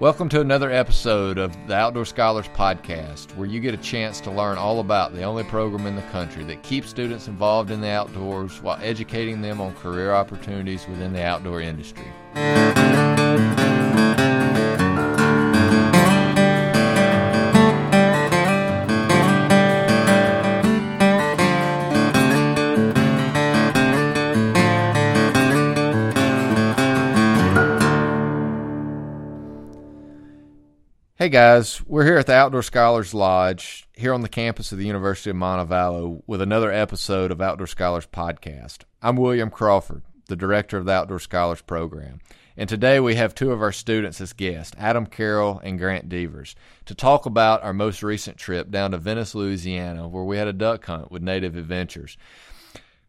Welcome to another episode of the Outdoor Scholars Podcast, where you get a chance to learn all about the only program in the country that keeps students involved in the outdoors while educating them on career opportunities within the outdoor industry. Hey guys, we're here at the Outdoor Scholars Lodge here on the campus of the University of Montevallo with another episode of Outdoor Scholars Podcast. I'm William Crawford, the director of the Outdoor Scholars Program. And today we have two of our students as guests, Adam Carroll and Grant Devers, to talk about our most recent trip down to Venice, Louisiana, where we had a duck hunt with Native Adventures.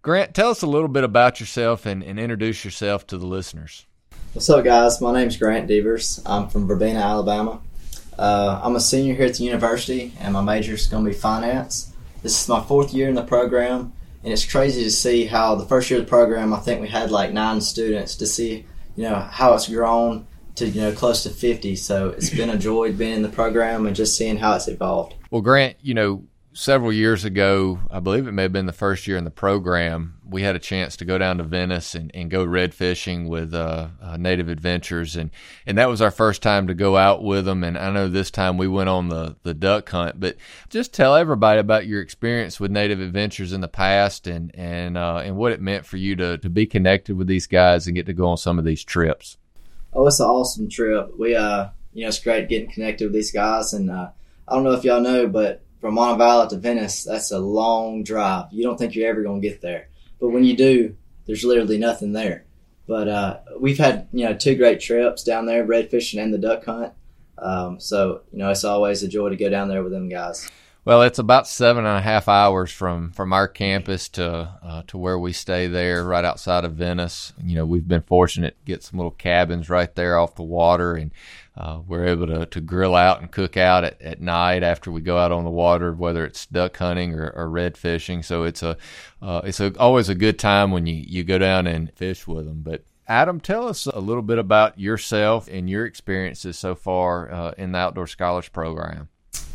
Grant, tell us a little bit about yourself and, and introduce yourself to the listeners. What's up, guys? My name's Grant Devers. I'm from Verbena, Alabama. Uh, I'm a senior here at the university, and my major is going to be finance. This is my fourth year in the program, and it's crazy to see how the first year of the program, I think we had like nine students. To see, you know, how it's grown to you know close to 50. So it's been a joy being in the program and just seeing how it's evolved. Well, Grant, you know, several years ago, I believe it may have been the first year in the program, we had a chance to go down to Venice and, and go red fishing with uh, uh, Native Adventures, and and that was our first time to go out with them. And I know this time we went on the the duck hunt, but just tell everybody about your experience with Native Adventures in the past, and and uh, and what it meant for you to to be connected with these guys and get to go on some of these trips. Oh, it's an awesome trip. We uh, you know, it's great getting connected with these guys, and uh, I don't know if y'all know, but from Montevallo to Venice, that's a long drive. You don't think you're ever going to get there, but when you do, there's literally nothing there. But uh, we've had you know two great trips down there, red fishing and the duck hunt. Um, so you know it's always a joy to go down there with them guys. Well, it's about seven and a half hours from, from our campus to uh, to where we stay there, right outside of Venice. You know, we've been fortunate to get some little cabins right there off the water, and uh, we're able to, to grill out and cook out at, at night after we go out on the water, whether it's duck hunting or, or red fishing. So it's a uh, it's a, always a good time when you, you go down and fish with them. But Adam, tell us a little bit about yourself and your experiences so far uh, in the Outdoor Scholars Program.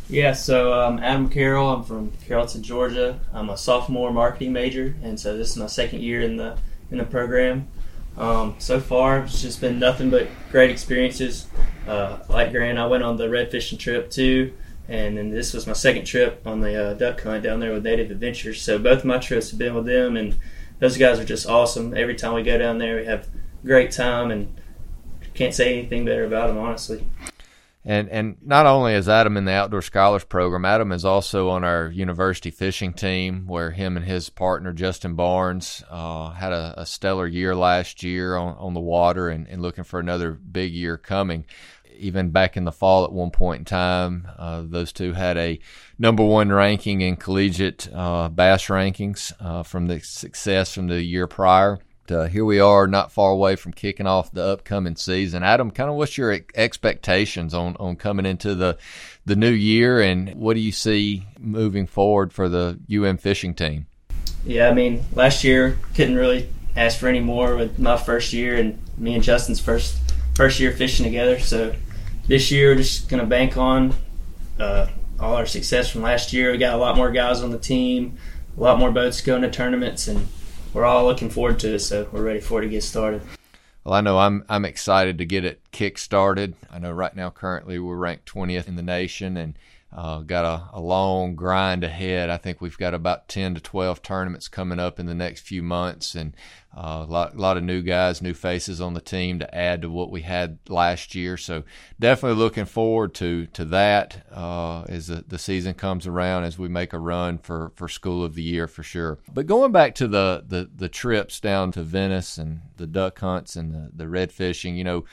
Yeah, so um, Adam Carroll. I'm from Carrollton, Georgia. I'm a sophomore marketing major, and so this is my second year in the in the program. Um, so far, it's just been nothing but great experiences. Uh, like Grant, I went on the red fishing trip too, and then this was my second trip on the uh, duck hunt down there with Native Adventures. So both my trips have been with them, and those guys are just awesome. Every time we go down there, we have great time, and can't say anything better about them, honestly. And and not only is Adam in the Outdoor Scholars Program, Adam is also on our university fishing team, where him and his partner Justin Barnes uh, had a, a, stellar year last year on, on the water, and, and looking for another big year coming. Even back in the fall, at one point in time, uh, those two had a number one ranking in collegiate uh, bass rankings uh, from the success from the year prior uh, here we are, not far away from kicking off the upcoming season. Adam, kind of what's your expectations on, on coming into the the new year, and what do you see moving forward for the UM fishing team? Yeah, I mean, last year couldn't really ask for any more with my first year and me and Justin's first first year fishing together. So this year, we're just gonna bank on uh, all our success from last year. We got a lot more guys on the team, a lot more boats going to tournaments, and we're all looking forward to it. So we're ready for it to get started. Well, I know I'm I'm excited to get it kick started. I know right now currently we're ranked 20th in the nation and uh, got a, a, long grind ahead. I think we've got about 10 to 12 tournaments coming up in the next few months, and uh, a lot, lot of new guys, new faces on the team to add to what we had last year. So definitely looking forward to to that uh, as the, the season comes around, as we make a run for, for School of the Year for sure. But going back to the, the, the trips down to Venice and the duck hunts and the, the red fishing, you know,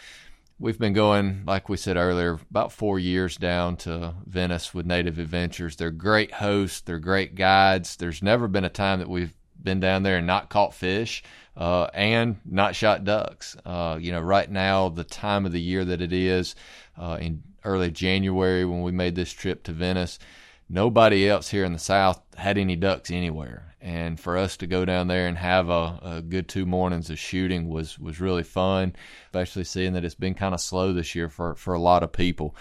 We've been going, like we said earlier, about four years down to Venice with Native Adventures. They're great hosts, they're great guides. There's never been a time that we've been down there and not caught fish uh, and not shot ducks. Uh, you know, right now, the time of the year that it is uh, in early January when we made this trip to Venice, nobody else here in the South had any ducks anywhere and for us to go down there and have a, a good two mornings of shooting was was really fun, especially seeing that it's been kind of slow this year for for a lot of people.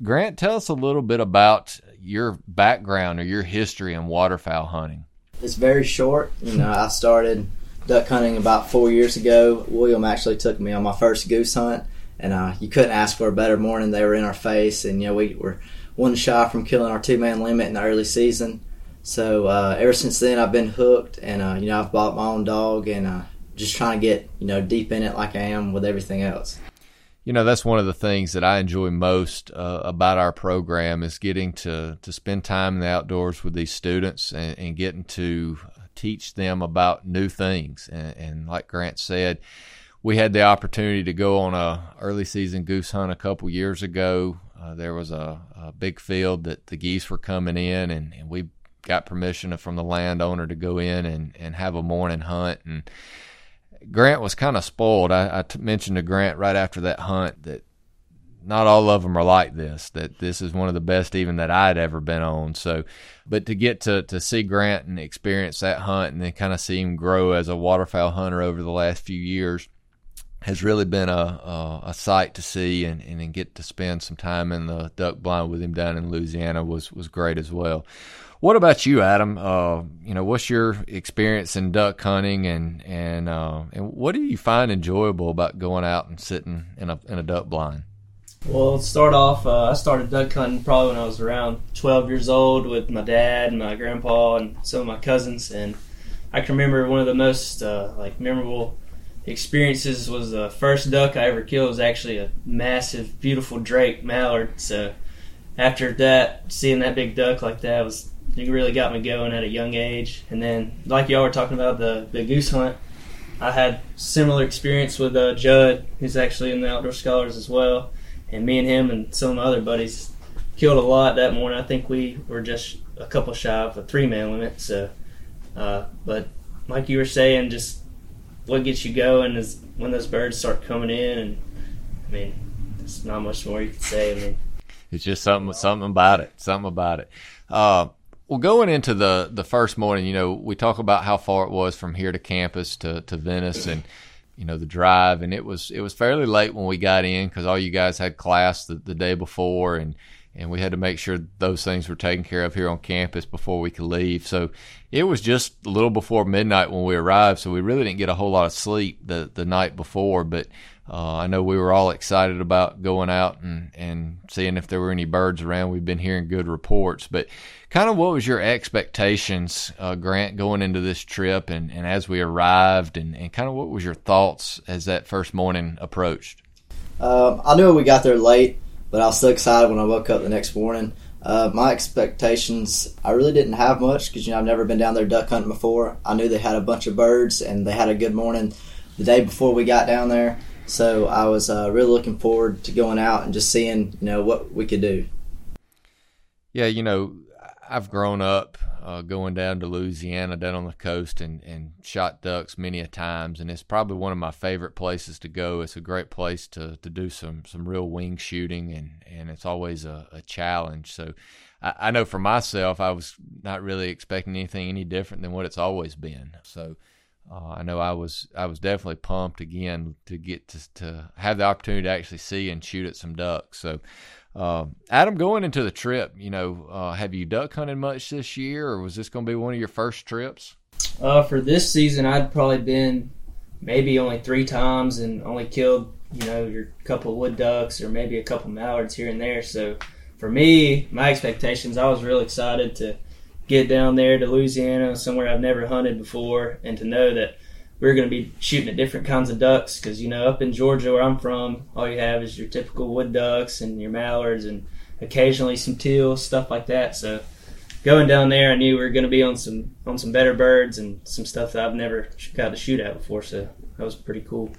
Grant, tell us a little bit about your background or your history in waterfowl hunting. It's very short. You know, I started duck hunting about four years ago. William actually took me on my first goose hunt, and uh, you couldn't ask for a better morning. They were in our face, and you know we were one shot from killing our two man limit in the early season. So uh, ever since then, I've been hooked, and uh, you know I've bought my own dog, and uh, just trying to get you know deep in it like I am with everything else. You know that's one of the things that I enjoy most uh, about our program is getting to to spend time in the outdoors with these students and, and getting to teach them about new things. And, and like Grant said, we had the opportunity to go on a early season goose hunt a couple years ago. Uh, there was a, a, big field that the geese were coming in, and, and, we got permission from the landowner to go in and, and have a morning hunt. And Grant was kind of spoiled. I, I t- mentioned to Grant right after that hunt that not all of them are like this. That this is one of the best even that I'd ever been on. So, but to get to to see Grant and experience that hunt and then kind of see him grow as a waterfowl hunter over the last few years has really been a a, a sight to see and, and then get to spend some time in the duck blind with him down in Louisiana was was great as well. What about you, Adam? Uh, you know, what's your experience in duck hunting, and and uh, and what do you find enjoyable about going out and sitting in a in a duck blind? Well, start off, uh, I started duck hunting probably when I was around 12 years old with my dad and my grandpa and some of my cousins. And I can remember one of the most uh, like memorable experiences was the first duck I ever killed was actually a massive, beautiful drake mallard. So after that, seeing that big duck like that was it really got me going at a young age. And then, like y'all were talking about the the goose hunt, I had similar experience with uh, Judd, who's actually in the Outdoor Scholars as well and me and him and some of my other buddies killed a lot that morning. I think we were just a couple shy of a three man limit. So, uh, but like you were saying, just what gets you going is when those birds start coming in, and I mean, there's not much more you can say. I mean, it's just something, something about it, something about it. Uh, well, going into the the first morning, you know, we talk about how far it was from here to campus to to Venice, and you know the drive. And it was it was fairly late when we got in because all you guys had class the, the day before and and we had to make sure those things were taken care of here on campus before we could leave. So it was just a little before midnight when we arrived. So we really didn't get a whole lot of sleep the the night before. But uh, I know we were all excited about going out and, and seeing if there were any birds around. We've been hearing good reports, but kind of what was your expectations, uh, Grant, going into this trip and, and as we arrived, and, and kind of what was your thoughts as that first morning approached? Um, I knew we got there late, but I was so excited when I woke up the next morning. Uh, my expectations, I really didn't have much because you know I've never been down there duck hunting before. I knew they had a bunch of birds and they had a good morning the day before we got down there. So I was uh, really looking forward to going out and just seeing, you know, what we could do. Yeah, you know, I've grown up uh, going down to Louisiana, down on the coast, and, and shot ducks many a times, and it's probably one of my favorite places to go. It's a great place to, to do some, some real wing shooting, and, and it's always a, a challenge. So I, I know for myself, I was not really expecting anything any different than what it's always been. So uh, I know I was I was definitely pumped again to get to to have the opportunity to actually see and shoot at some ducks. So, uh, Adam, going into the trip, you know, uh, have you duck hunted much this year, or was this going to be one of your first trips? Uh, for this season, I'd probably been maybe only three times and only killed you know your couple wood ducks or maybe a couple mallards here and there. So, for me, my expectations, I was real excited to get down there to Louisiana, somewhere I've never hunted before, and to know that we're going to be shooting at different kinds of ducks because you know up in Georgia where I'm from, all you have is your typical wood ducks and your mallards and occasionally some teal stuff like that. So going down there, I knew we were going to be on some on some better birds and some stuff that I've never got to shoot at before. So that was pretty cool.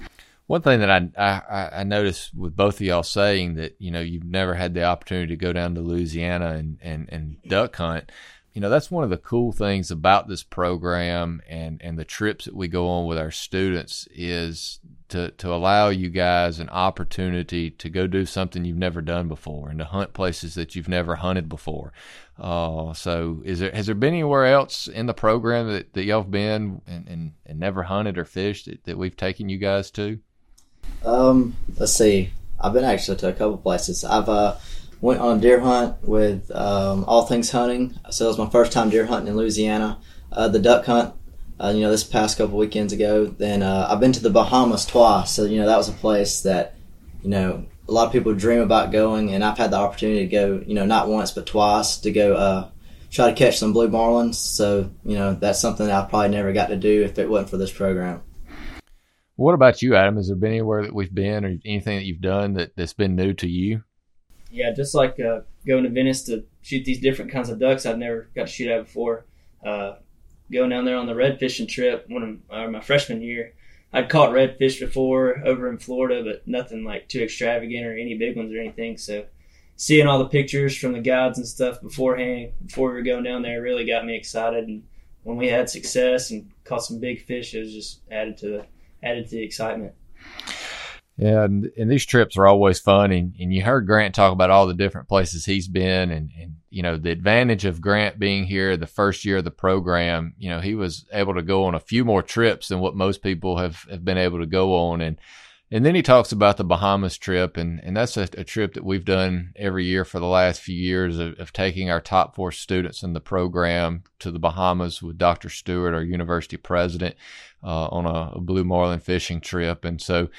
One thing that I, I I noticed with both of y'all saying that you know you've never had the opportunity to go down to Louisiana and and, and duck hunt you know that's one of the cool things about this program and and the trips that we go on with our students is to to allow you guys an opportunity to go do something you've never done before and to hunt places that you've never hunted before. Uh, so, is there has there been anywhere else in the program that, that y'all have been and, and, and never hunted or fished that, that we've taken you guys to? Um, let's see. I've been actually to a couple places. I've uh, went on a deer hunt with um, All Things Hunting. So it was my first time deer hunting in Louisiana. Uh, the duck hunt, uh, you know, this past couple weekends ago. Then uh, I've been to the Bahamas twice. So you know, that was a place that you know a lot of people dream about going, and I've had the opportunity to go. You know, not once but twice to go uh, try to catch some blue marlins. So you know, that's something that I probably never got to do if it wasn't for this program. What about you, Adam? Has there been anywhere that we've been or anything that you've done that, that's been new to you? Yeah, just like uh, going to Venice to shoot these different kinds of ducks I've never got to shoot at before. Uh, going down there on the red fishing trip, one of uh, my freshman year, I'd caught redfish before over in Florida, but nothing like too extravagant or any big ones or anything. So seeing all the pictures from the guides and stuff beforehand, before we were going down there, really got me excited. And when we had success and caught some big fish, it was just added to the added to the excitement. And, and these trips are always fun. And, and you heard Grant talk about all the different places he's been, and, and you know the advantage of Grant being here the first year of the program. You know he was able to go on a few more trips than what most people have, have been able to go on, and and then he talks about the Bahamas trip, and, and that's a, a trip that we've done every year for the last few years of, of, taking our top four students in the program to the Bahamas with Dr. Stewart, our university president, uh, on a, a, blue marlin fishing trip. And so,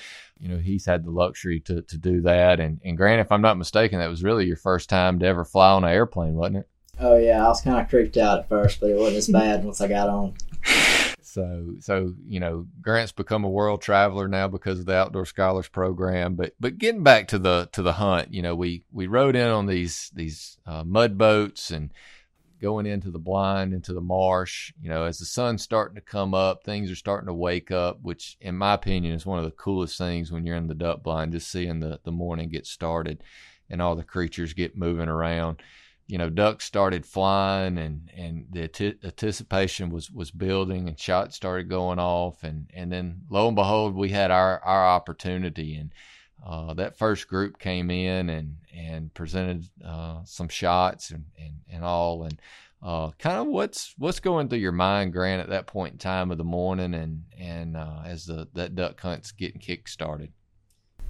you know, he's had the luxury to, to do that. And, and Grant, if I'm not mistaken, that was really your first time to ever fly on an airplane, wasn't it? Oh, yeah. I was kind of creeped out at first, but it wasn't as bad once I got on. So, so you know, Grant's become a world traveler now because of the Outdoor Scholars Program. But, but getting back to the to the hunt, you know, we we rode in on these these uh, mud boats and going into the blind into the marsh. You know, as the sun's starting to come up, things are starting to wake up, which, in my opinion, is one of the coolest things when you're in the duck blind. Just seeing the the morning get started and all the creatures get moving around you know, ducks started flying and, and the anticipation was, was building and shots started going off. And, and then lo and behold, we had our, our opportunity. And uh, that first group came in and, and presented uh, some shots and, and, and all. And uh, kind of what's what's going through your mind, Grant, at that point in time of the morning and, and uh, as the that duck hunt's getting kick started?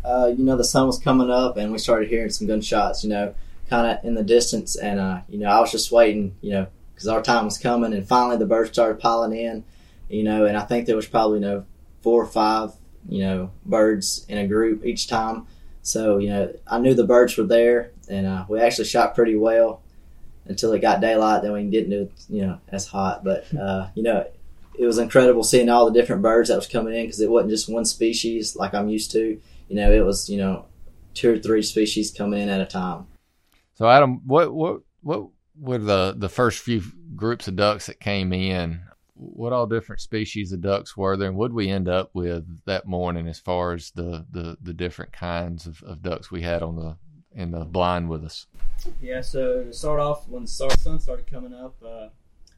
Uh, you know, the sun was coming up and we started hearing some gunshots, you know kind of in the distance, and you know, I was just waiting, you know, because our time was coming, and finally the birds started piling in, you know, and I think there was probably you know four or five, you know, birds in a group each time. So you know, I knew the birds were there, and uh, we actually shot pretty well until it got daylight. Then we didn't do you know as hot, but uh, you know, it was incredible seeing all the different birds that was coming in because it wasn't just one species like I'm used to. You know, it was you know two or three species coming in at a time. So Adam, what what what were the the first few groups of ducks that came in? What all different species of ducks were there, and what we end up with that morning as far as the the, the different kinds of, of ducks we had on the in the blind with us? Yeah, so to start off, when the sun started coming up, uh,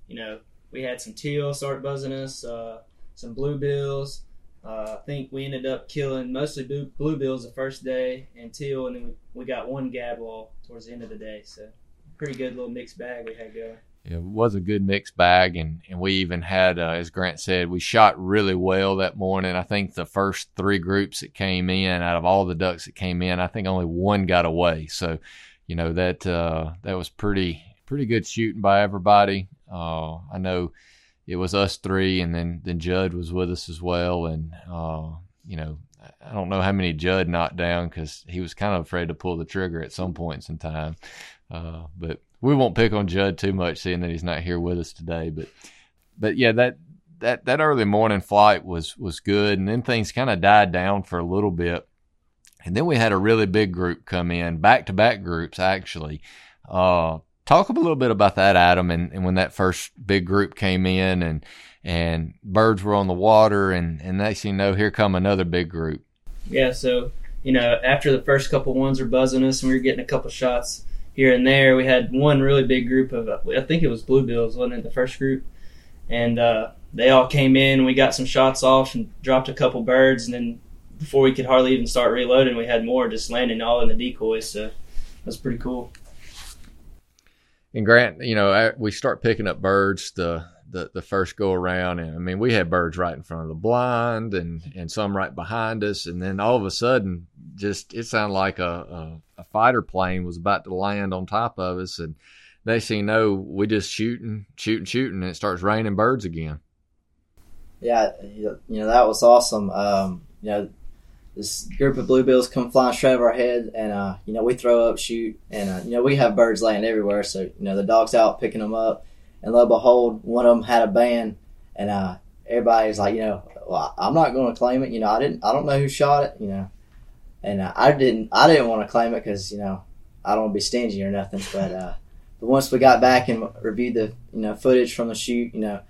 you know, we had some teal start buzzing us, uh, some bluebills, uh, I think we ended up killing mostly blue, bluebills the first day and teal, and then we, we got one gadwall towards the end of the day. So pretty good little mixed bag we had going. It was a good mixed bag, and, and we even had, uh, as Grant said, we shot really well that morning. I think the first three groups that came in, out of all the ducks that came in, I think only one got away. So, you know that uh, that was pretty pretty good shooting by everybody. Uh, I know it was us three, and then then Judd was with us as well. And uh, you know, I don't know how many Judd knocked down because he was kind of afraid to pull the trigger at some points in time. Uh, but we won't pick on Judd too much, seeing that he's not here with us today. But but yeah, that that that early morning flight was was good, and then things kind of died down for a little bit. And then we had a really big group come in, back to back groups actually. Uh, Talk a little bit about that, Adam, and, and when that first big group came in and and birds were on the water and, and next you know, here come another big group. Yeah, so, you know, after the first couple ones were buzzing us and we were getting a couple shots here and there, we had one really big group of, I think it was bluebills, wasn't it, the first group? And uh, they all came in, we got some shots off and dropped a couple birds, and then before we could hardly even start reloading, we had more just landing all in the decoys. So that's pretty cool. And Grant, you know, we start picking up birds the the, the first go around, and I mean, we had birds right in front of the blind, and and some right behind us, and then all of a sudden, just it sounded like a, a, a fighter plane was about to land on top of us, and they see no, we just shooting, shooting, shooting, and it starts raining birds again. Yeah, you know that was awesome. Um, you know, this group of bluebills come flying straight over our head, and uh, you know we throw up, shoot, and uh, you know we have birds laying everywhere. So you know the dog's out picking them up, and lo and behold, one of them had a band, and uh, everybody's like, you know, well, I'm not going to claim it. You know, I didn't, I don't know who shot it. You know, and uh, I didn't, I didn't want to claim it because you know I don't want to be stingy or nothing. But uh, but once we got back and reviewed the you know footage from the shoot, you know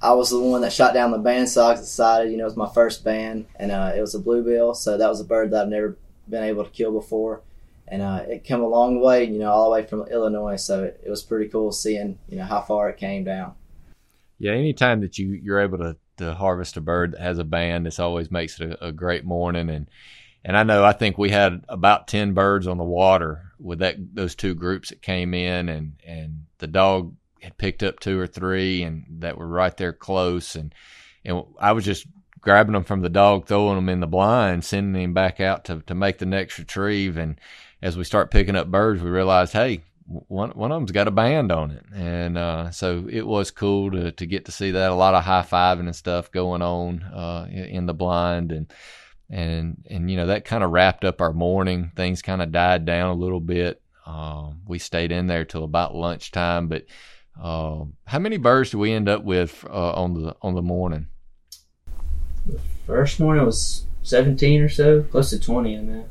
I was the one that shot down the band, so I decided, you know, it was my first band, and uh, it was a bluebill, so that was a bird that I've never been able to kill before, and uh, it came a long way, you know, all the way from Illinois, so it, it, was pretty cool seeing, you know, how far it came down. Yeah, anytime that you you're able to to harvest a bird that has a band, this always makes it a, a great morning, and and I know I think we had about ten birds on the water with that those two groups that came in, and and the dog had picked up two or three and that were right there close and and I was just grabbing them from the dog, throwing them in the blind, sending him back out to to make the next retrieve. And as we start picking up birds, we realized, hey, one one of them's got a band on it, and uh, so it was cool to to get to see that. A lot of high fiving and stuff going on uh, in the blind, and and and you know that kind of wrapped up our morning. Things kind of died down a little bit. Um, we stayed in there till about lunchtime, but uh, how many birds do we end up with uh, on the on the morning? The first morning was seventeen or so, close to twenty in that.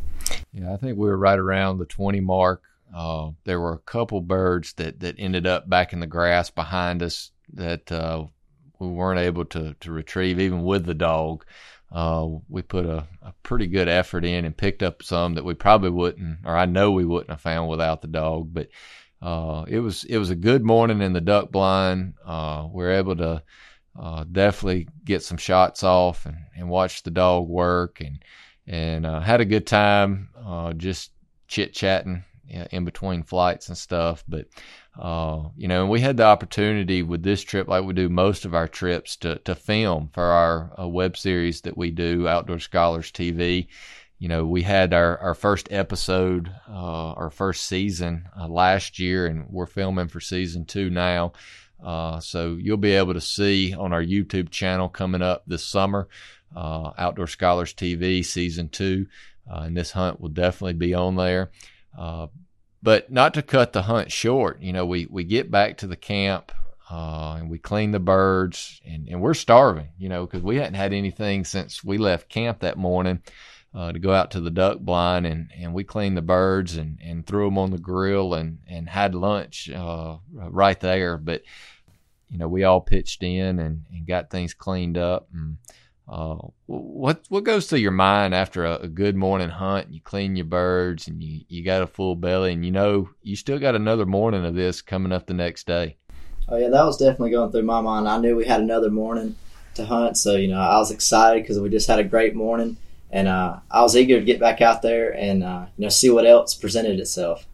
Yeah, I think we were right around the twenty mark. Uh, there were a couple birds that, that ended up back in the grass behind us that uh, we weren't able to, to retrieve, even with the dog. Uh, we put a, a, pretty good effort in and picked up some that we probably wouldn't, or I know we wouldn't have found without the dog. But uh, it was it was a good morning in the duck blind. Uh, we were able to uh, definitely get some shots off and, and watch the dog work and and uh, had a good time uh, just chit chatting in between flights and stuff. But uh, you know, we had the opportunity with this trip, like we do most of our trips, to to film for our web series that we do, Outdoor Scholars TV you know, we had our, our first episode, uh, our first season uh, last year, and we're filming for season two now. Uh, so you'll be able to see on our YouTube channel coming up this summer, uh, Outdoor Scholars TV season two, uh, and this hunt will definitely be on there. Uh, but not to cut the hunt short, you know, we, we get back to the camp and we clean the birds, and, and we're starving, you know, because we hadn't had anything since we left camp that morning uh, to go out to the duck blind and, and we cleaned the birds and, and threw them on the grill and, and had lunch uh, right there. But, you know, we all pitched in and, and got things cleaned up. And, uh, what what goes through your mind after a, a, good morning hunt? You clean your birds and you, you got a full belly and you know you still got another morning of this coming up the next day. Oh yeah, that was definitely going through my mind. I knew we had another morning to hunt, so you know I was excited because we just had a great morning and uh, I was eager to get back out there and uh, you know see what else presented itself.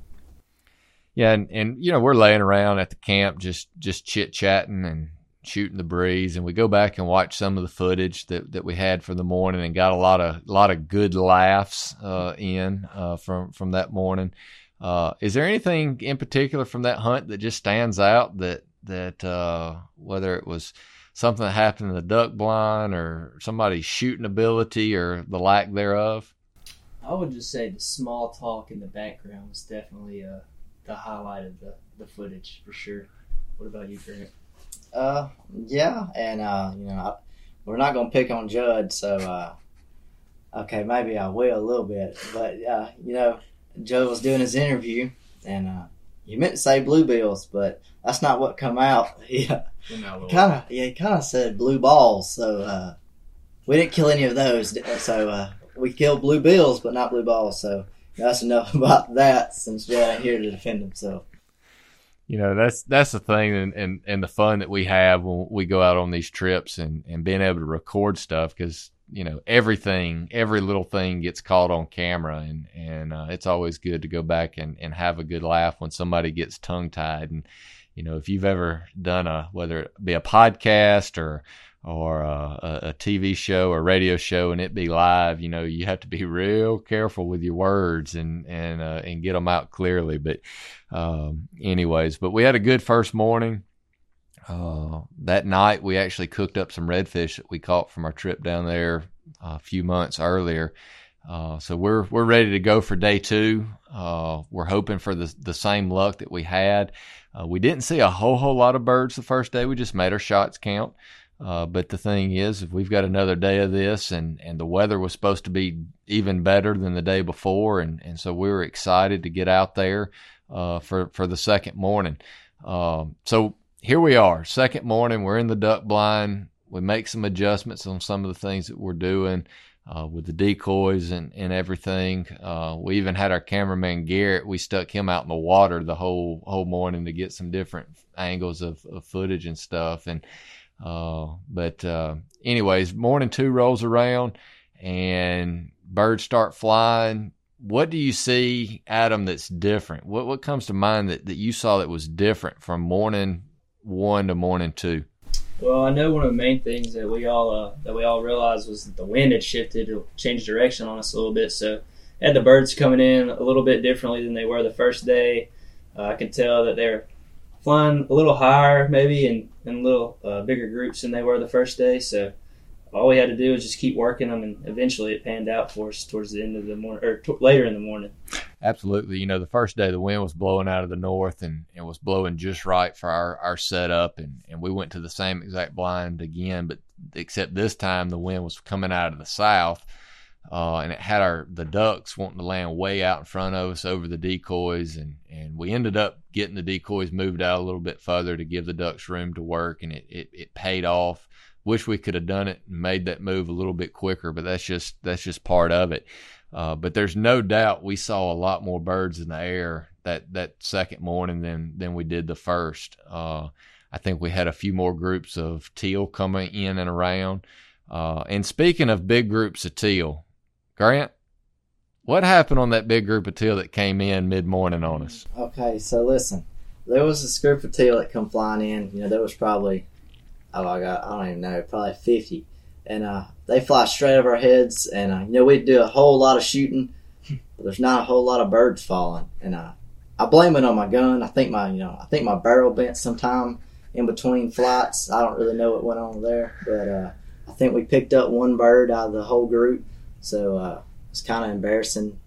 Yeah, and, and you know we're laying around at the camp just just chit chatting and shooting the breeze, and we go back and watch some of the footage that, that we had for the morning, and got a lot of a lot of good laughs uh, in uh, from from that morning. Uh, is there anything in particular from that hunt that just stands out that that uh, whether it was something that happened in the duck blind or somebody's shooting ability or the lack thereof? I would just say the small talk in the background was definitely uh, the highlight of the, the footage for sure. What about you, Grant? Uh, yeah, and uh, you know, I, we're not gonna pick on Judd, so uh, okay, maybe I will a little bit, but uh, you know, Judd was doing his interview, and uh, you meant to say bluebills, but that's not what come out. Yeah, kind of. Yeah, he kind of said blue balls. So uh, we didn't kill any of those. So uh, we killed blue bills, but not blue balls. So that's enough about that. Since Jay ain't here to defend himself. You know that's that's the thing, and, and and the fun that we have when we go out on these trips and and being able to record stuff because you know everything, every little thing gets caught on camera, and and uh, it's always good to go back and and have a good laugh when somebody gets tongue tied. And you know if you've ever done a whether it be a podcast or or a, a, TV show or radio show and it be live, you know, you have to be real careful with your words and and uh, and get them out clearly. But um, anyways, but we had a good first morning. Uh, that night, we actually cooked up some redfish that we caught from our trip down there a few months earlier. Uh, so we're we're ready to go for day two. Uh, we're hoping for the the same luck that we had. Uh, we didn't see a whole whole lot of birds the first day. We just made our shots count. Uh, but the thing is, if we've got another day of this, and, and the weather was supposed to be even better than the day before, and, and so we were excited to get out there uh, for for the second morning. Um, so here we are, second morning. We're in the duck blind. We make some adjustments on some of the things that we're doing uh, with the decoys and and everything. Uh, we even had our cameraman Garrett. We stuck him out in the water the whole whole morning to get some different angles of, of footage and stuff and uh, but uh, anyways, morning two rolls around and birds start flying. What do you see, Adam, that's different? What what comes to mind that, that you saw that was different from morning one to morning two? Well, I know one of the main things that we all uh, that we all realized was that the wind had shifted changed direction on us a little bit. So, had the birds coming in a little bit differently than they were the first day. Uh, I can tell that they're flying a little higher, maybe, and in little uh, bigger groups than they were the first day. So all we had to do was just keep working them, and eventually it panned out for us towards the end of the morning or t- later in the morning. Absolutely, you know, the first day the wind was blowing out of the north, and it was blowing just right for our our setup, and and we went to the same exact blind again, but except this time the wind was coming out of the south. Uh, and it had our the ducks wanting to land way out in front of us over the decoys, and and we ended up getting the decoys moved out a little bit further to give the ducks room to work, and it it, it paid off. Wish we could have done it and made that move a little bit quicker, but that's just that's just part of it. Uh, but there's no doubt we saw a lot more birds in the air that that second morning than than we did the first. Uh, I think we had a few more groups of teal coming in and around. Uh, and speaking of big groups of teal, Grant, what happened on that big group of teal that came in mid morning on us? Okay, so listen, there was this group of teal that come flying in. You know, there was probably oh I got I don't even know, probably fifty, and uh, they fly straight over our heads. And uh, you know, we do a whole lot of shooting, but there's not a whole lot of birds falling. And uh, I blame it on my gun. I think my you know I think my barrel bent sometime in between flights. I don't really know what went on there, but uh, I think we picked up one bird out of the whole group so uh, it's kind of embarrassing.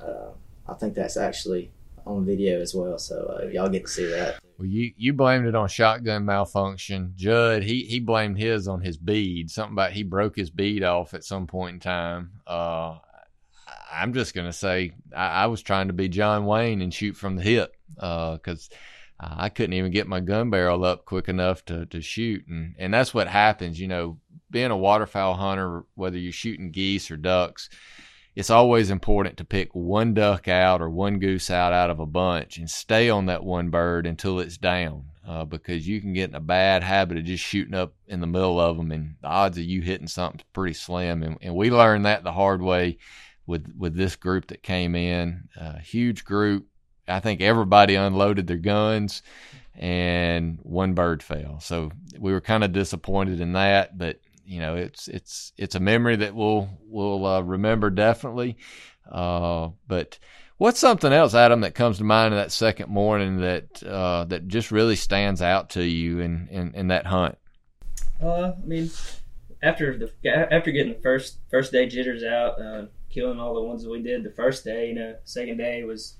Uh, I think that's actually on video as well, so uh, y'all get to see that. Well, you you blamed it on shotgun malfunction. Judd he he blamed his on his bead. Something about he broke his bead off at some point in time. Uh, I'm just gonna say I, I, was trying to be John Wayne and shoot from the hip because. Uh, I couldn't even get my gun barrel up quick enough to, to shoot, and and that's what happens. You know, being a waterfowl hunter, whether you're shooting geese or ducks, it's always important to pick one duck out or one goose out out of a bunch and stay on that one bird until it's down. Uh, because you can get in a bad habit of just shooting up in the middle of them, and the odds of you hitting something's pretty slim. And, and we learned that the hard way with with this group that came in, a huge group. I think everybody unloaded their guns, and one bird fell. So we were kind of disappointed in that, but you know, it's it's it's a memory that we'll we'll uh, remember definitely. Uh, but what's something else, Adam, that comes to mind in that second morning that uh, that just really stands out to you in in, in that hunt? Uh, I mean, after the after getting the first first day jitters out, uh, killing all the ones that we did the first day, you know, second day was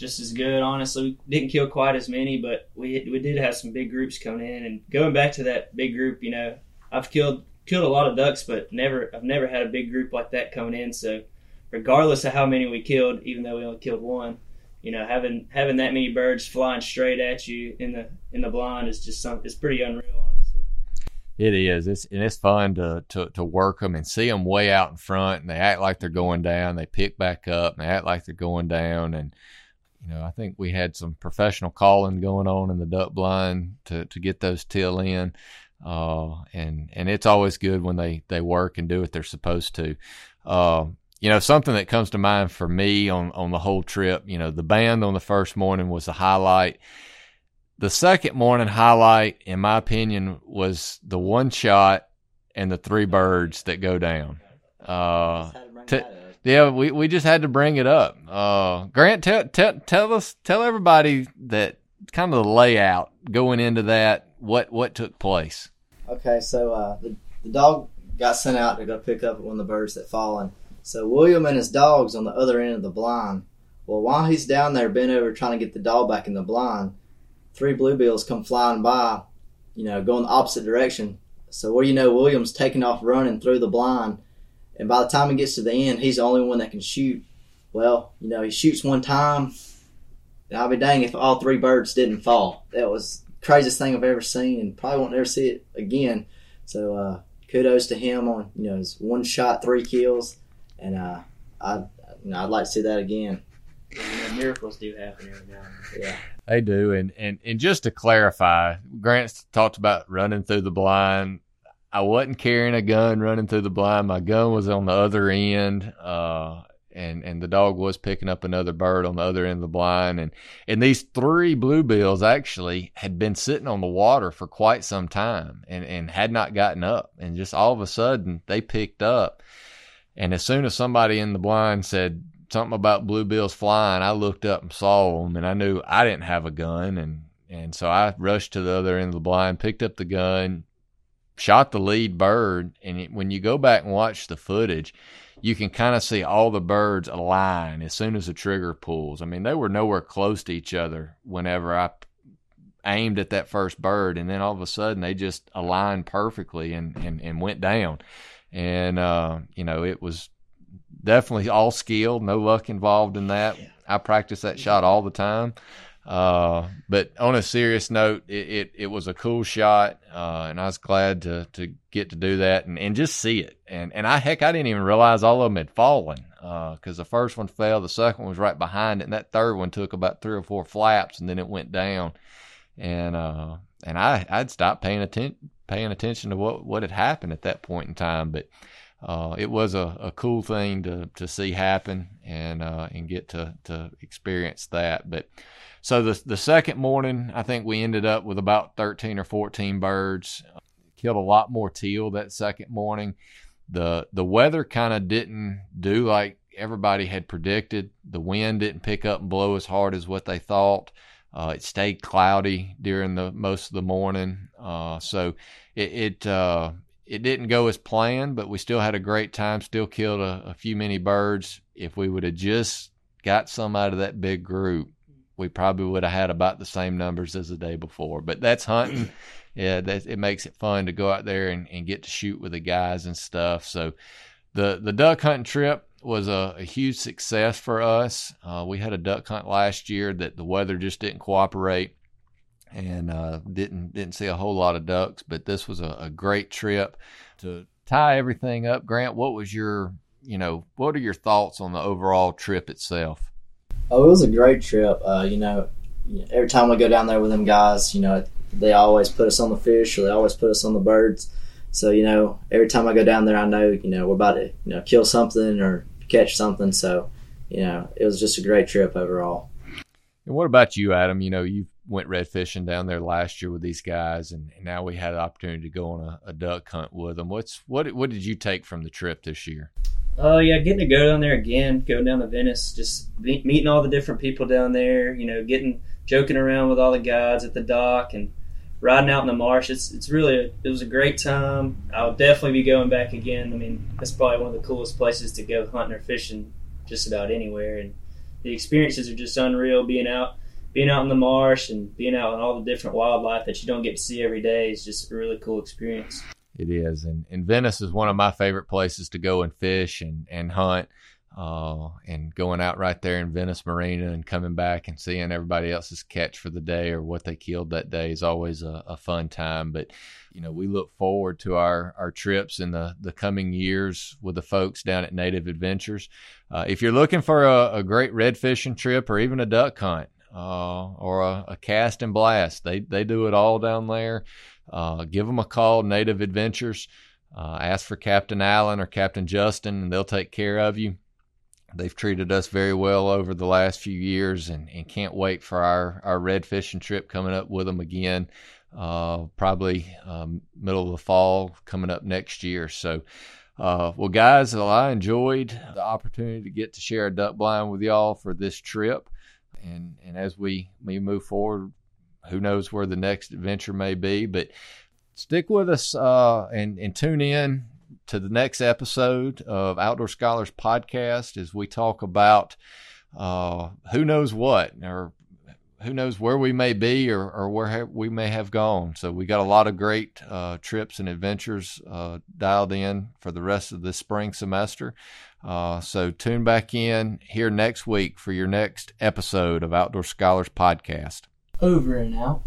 just as good. Honestly, we didn't kill quite as many, but we we did have some big groups coming in. And going back to that big group, you know, I've killed killed a lot of ducks, but never I've never had a big group like that coming in. So regardless of how many we killed, even though we only killed one, you know, having having that many birds flying straight at you in the in the blind is just something. It's pretty unreal, honestly. It is. It's and it's fun to, to to work them and see them way out in front, and they act like they're going down. They pick back up, and they act like they're going down, and you know, I think we had some professional calling going on in the duck blind to to get those teal in. Uh, and and it's always good when they they work and do what they're supposed to. Uh, you know, something that comes to mind for me on on the whole trip. You know, the band on the first morning was the highlight. The second morning highlight, in my opinion, was the one shot and the three birds that go down. Uh, t- yeah, we, we just had to bring it up. Uh, Grant, tell, tell, tell us, tell everybody that kind of the layout going into that, what, what took place. Okay, so uh, the, the dog got sent out to go pick up one of the birds that fallen. So William and his dog's on the other end of the blind. Well, while he's down there bent over trying to get the dog back in the blind, three bluebills come flying by, you know, going the opposite direction. So what you know, William's taking off running through the blind, and by the time he gets to the end, he's the only one that can shoot. Well, you know, he shoots one time. And I'll be dang if all three birds didn't fall. That was the craziest thing I've ever seen, and probably won't ever see it again. So uh, kudos to him on you know his one shot, three kills, and uh, I you know, I'd like to see that again. Yeah, miracles do happen every now and then. Yeah. They do, and and and just to clarify, Grant talked about running through the blind. I wasn't carrying a gun running through the blind. My gun was on the other end, uh, and and the dog was picking up another bird on the other end of the blind. And and these three bluebills actually had been sitting on the water for quite some time, and and had not gotten up. And just all of a sudden, they picked up. And as soon as somebody in the blind said, something about bluebills flying, I looked up and saw them, and I knew I didn't have a gun, and and so I rushed to the other end of the blind, picked up the gun, shot the lead bird, and it, when you go back and watch the footage, you can kind of see all the birds align as soon as the trigger pulls. I mean, they were nowhere close to each other whenever I aimed at that first bird, and then all of a sudden they just aligned perfectly and and, and went down. And uh, you know, it was definitely all skill, no luck involved in that. I practice that shot all the time. Uh, but on a serious note, it, it, it was a cool shot, uh, and I was glad to, to get to do that and, and just see it. And and I heck, I didn't even realize all of them had fallen because uh, the first one fell, the second one was right behind it, and that third one took about three or four flaps, and then it went down. And uh, and I I'd stopped paying attention paying attention to what what had happened at that point in time, but uh, it was a, a cool thing to, to see happen and uh, and get to, to experience that. But so the the second morning, I think we ended up with about thirteen or fourteen birds. Killed a lot more teal that second morning. the The weather kind of didn't do like everybody had predicted. The wind didn't pick up and blow as hard as what they thought. Uh, it stayed cloudy during the most of the morning, uh, so it, it uh, it didn't go as planned, but we still had a great time. Still killed a, a few many birds. If we would have just got some out of that big group, we probably would have had about the same numbers as the day before. But that's hunting. yeah, that, it makes it fun to go out there and, and get to shoot with the guys and stuff. So the the duck hunting trip was a, a huge success for us. Uh, we had a duck hunt last year that the weather just didn't cooperate and uh, didn't didn't see a whole lot of ducks. But this was a, a, great trip to tie everything up. Grant, what was your you know what are your thoughts on the overall trip itself? Oh, it was a great trip. Uh, you know, every time we go down there with them guys, you know, they always put us on the fish or they always put us on the birds. So you know, every time I go down there, I know you know we're about to you know kill something or catch something. So you know, it was just a great trip overall. And what about you, Adam? You know, you've went red fishing down there last year with these guys, and, and now we had an opportunity to go on a, a, duck hunt with them. What's what what did you take from the trip this year? Oh yeah, getting to go down there again, going down to Venice, just meet, meeting all the different people down there. You know, getting joking around with all the guys at the dock and riding out in the marsh. It's it's really a, it was a great time. I'll definitely be going back again. I mean, that's probably one of the coolest places to go hunting or fishing, just about anywhere. And the experiences are just unreal. Being out being out in the marsh and being out in all the different wildlife that you don't get to see every day is just a really cool experience. It is, and, and Venice is one of my favorite places to go and fish and and hunt. Uh, and going out right there in Venice Marina and coming back and seeing everybody else's catch for the day or what they killed that day is always a, a fun time. But you know, we look forward to our our trips in the the coming years with the folks down at Native Adventures. Uh, if you're looking for a, a great red fishing trip or even a duck hunt, uh, or a, a, cast and blast. They they do it all down there. Uh, give them a call, Native Adventures. Uh, ask for Captain Allen or Captain Justin, and they'll take care of you. They've treated us very well over the last few years, and, and can't wait for our, our red fishing trip coming up with them again. Uh, probably um, middle of the fall coming up next year. So, uh, well, guys, well, I enjoyed the opportunity to get to share a duck blind with y'all for this trip, and and as we we move forward, who knows where the next adventure may be, but stick with us uh, and and tune in to the next episode of Outdoor Scholars podcast as we talk about uh, who knows what or who knows where we may be or, or where we may have gone. So we got a lot of great uh, trips and adventures uh, dialed in for the rest of the spring semester. Uh, so tune back in here next week for your next episode of Outdoor Scholars Podcast. Over and out.